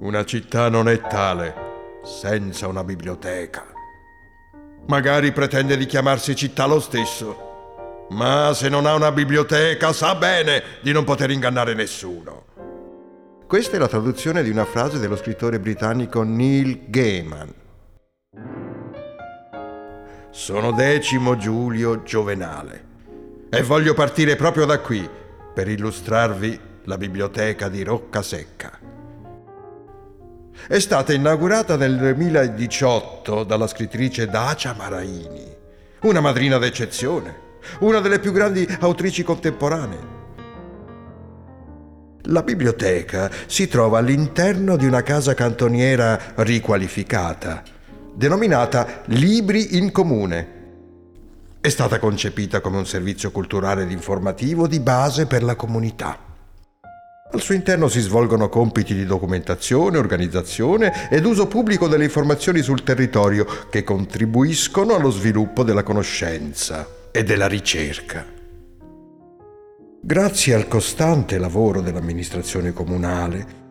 Una città non è tale senza una biblioteca. Magari pretende di chiamarsi città lo stesso, ma se non ha una biblioteca sa bene di non poter ingannare nessuno. Questa è la traduzione di una frase dello scrittore britannico Neil Gaiman. Sono decimo Giulio Giovenale e voglio partire proprio da qui per illustrarvi la biblioteca di Rocca Secca. È stata inaugurata nel 2018 dalla scrittrice Dacia Maraini, una madrina d'eccezione, una delle più grandi autrici contemporanee. La biblioteca si trova all'interno di una casa cantoniera riqualificata, denominata Libri in Comune. È stata concepita come un servizio culturale ed informativo di base per la comunità. Al suo interno si svolgono compiti di documentazione, organizzazione ed uso pubblico delle informazioni sul territorio che contribuiscono allo sviluppo della conoscenza e della ricerca. Grazie al costante lavoro dell'amministrazione comunale,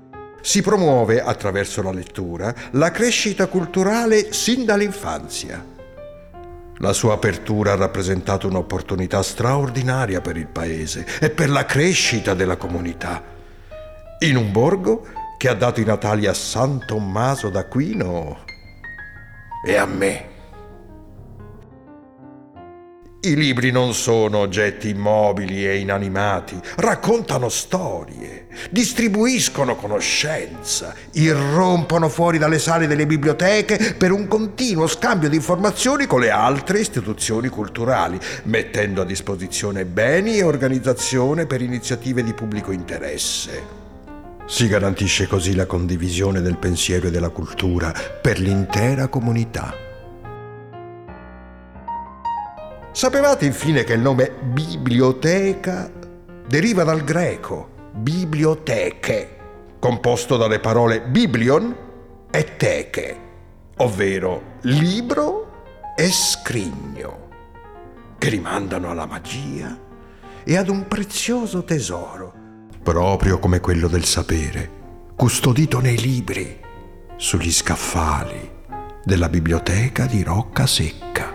si promuove attraverso la lettura la crescita culturale sin dall'infanzia. La sua apertura ha rappresentato un'opportunità straordinaria per il paese e per la crescita della comunità in un borgo che ha dato i natali a San Tommaso d'Aquino e a me. I libri non sono oggetti immobili e inanimati, raccontano storie, distribuiscono conoscenza, irrompono fuori dalle sale delle biblioteche per un continuo scambio di informazioni con le altre istituzioni culturali, mettendo a disposizione beni e organizzazione per iniziative di pubblico interesse. Si garantisce così la condivisione del pensiero e della cultura per l'intera comunità. Sapevate infine che il nome biblioteca deriva dal greco biblioteche, composto dalle parole biblion e teche, ovvero libro e scrigno, che rimandano alla magia e ad un prezioso tesoro proprio come quello del sapere, custodito nei libri, sugli scaffali della biblioteca di Rocca Secca.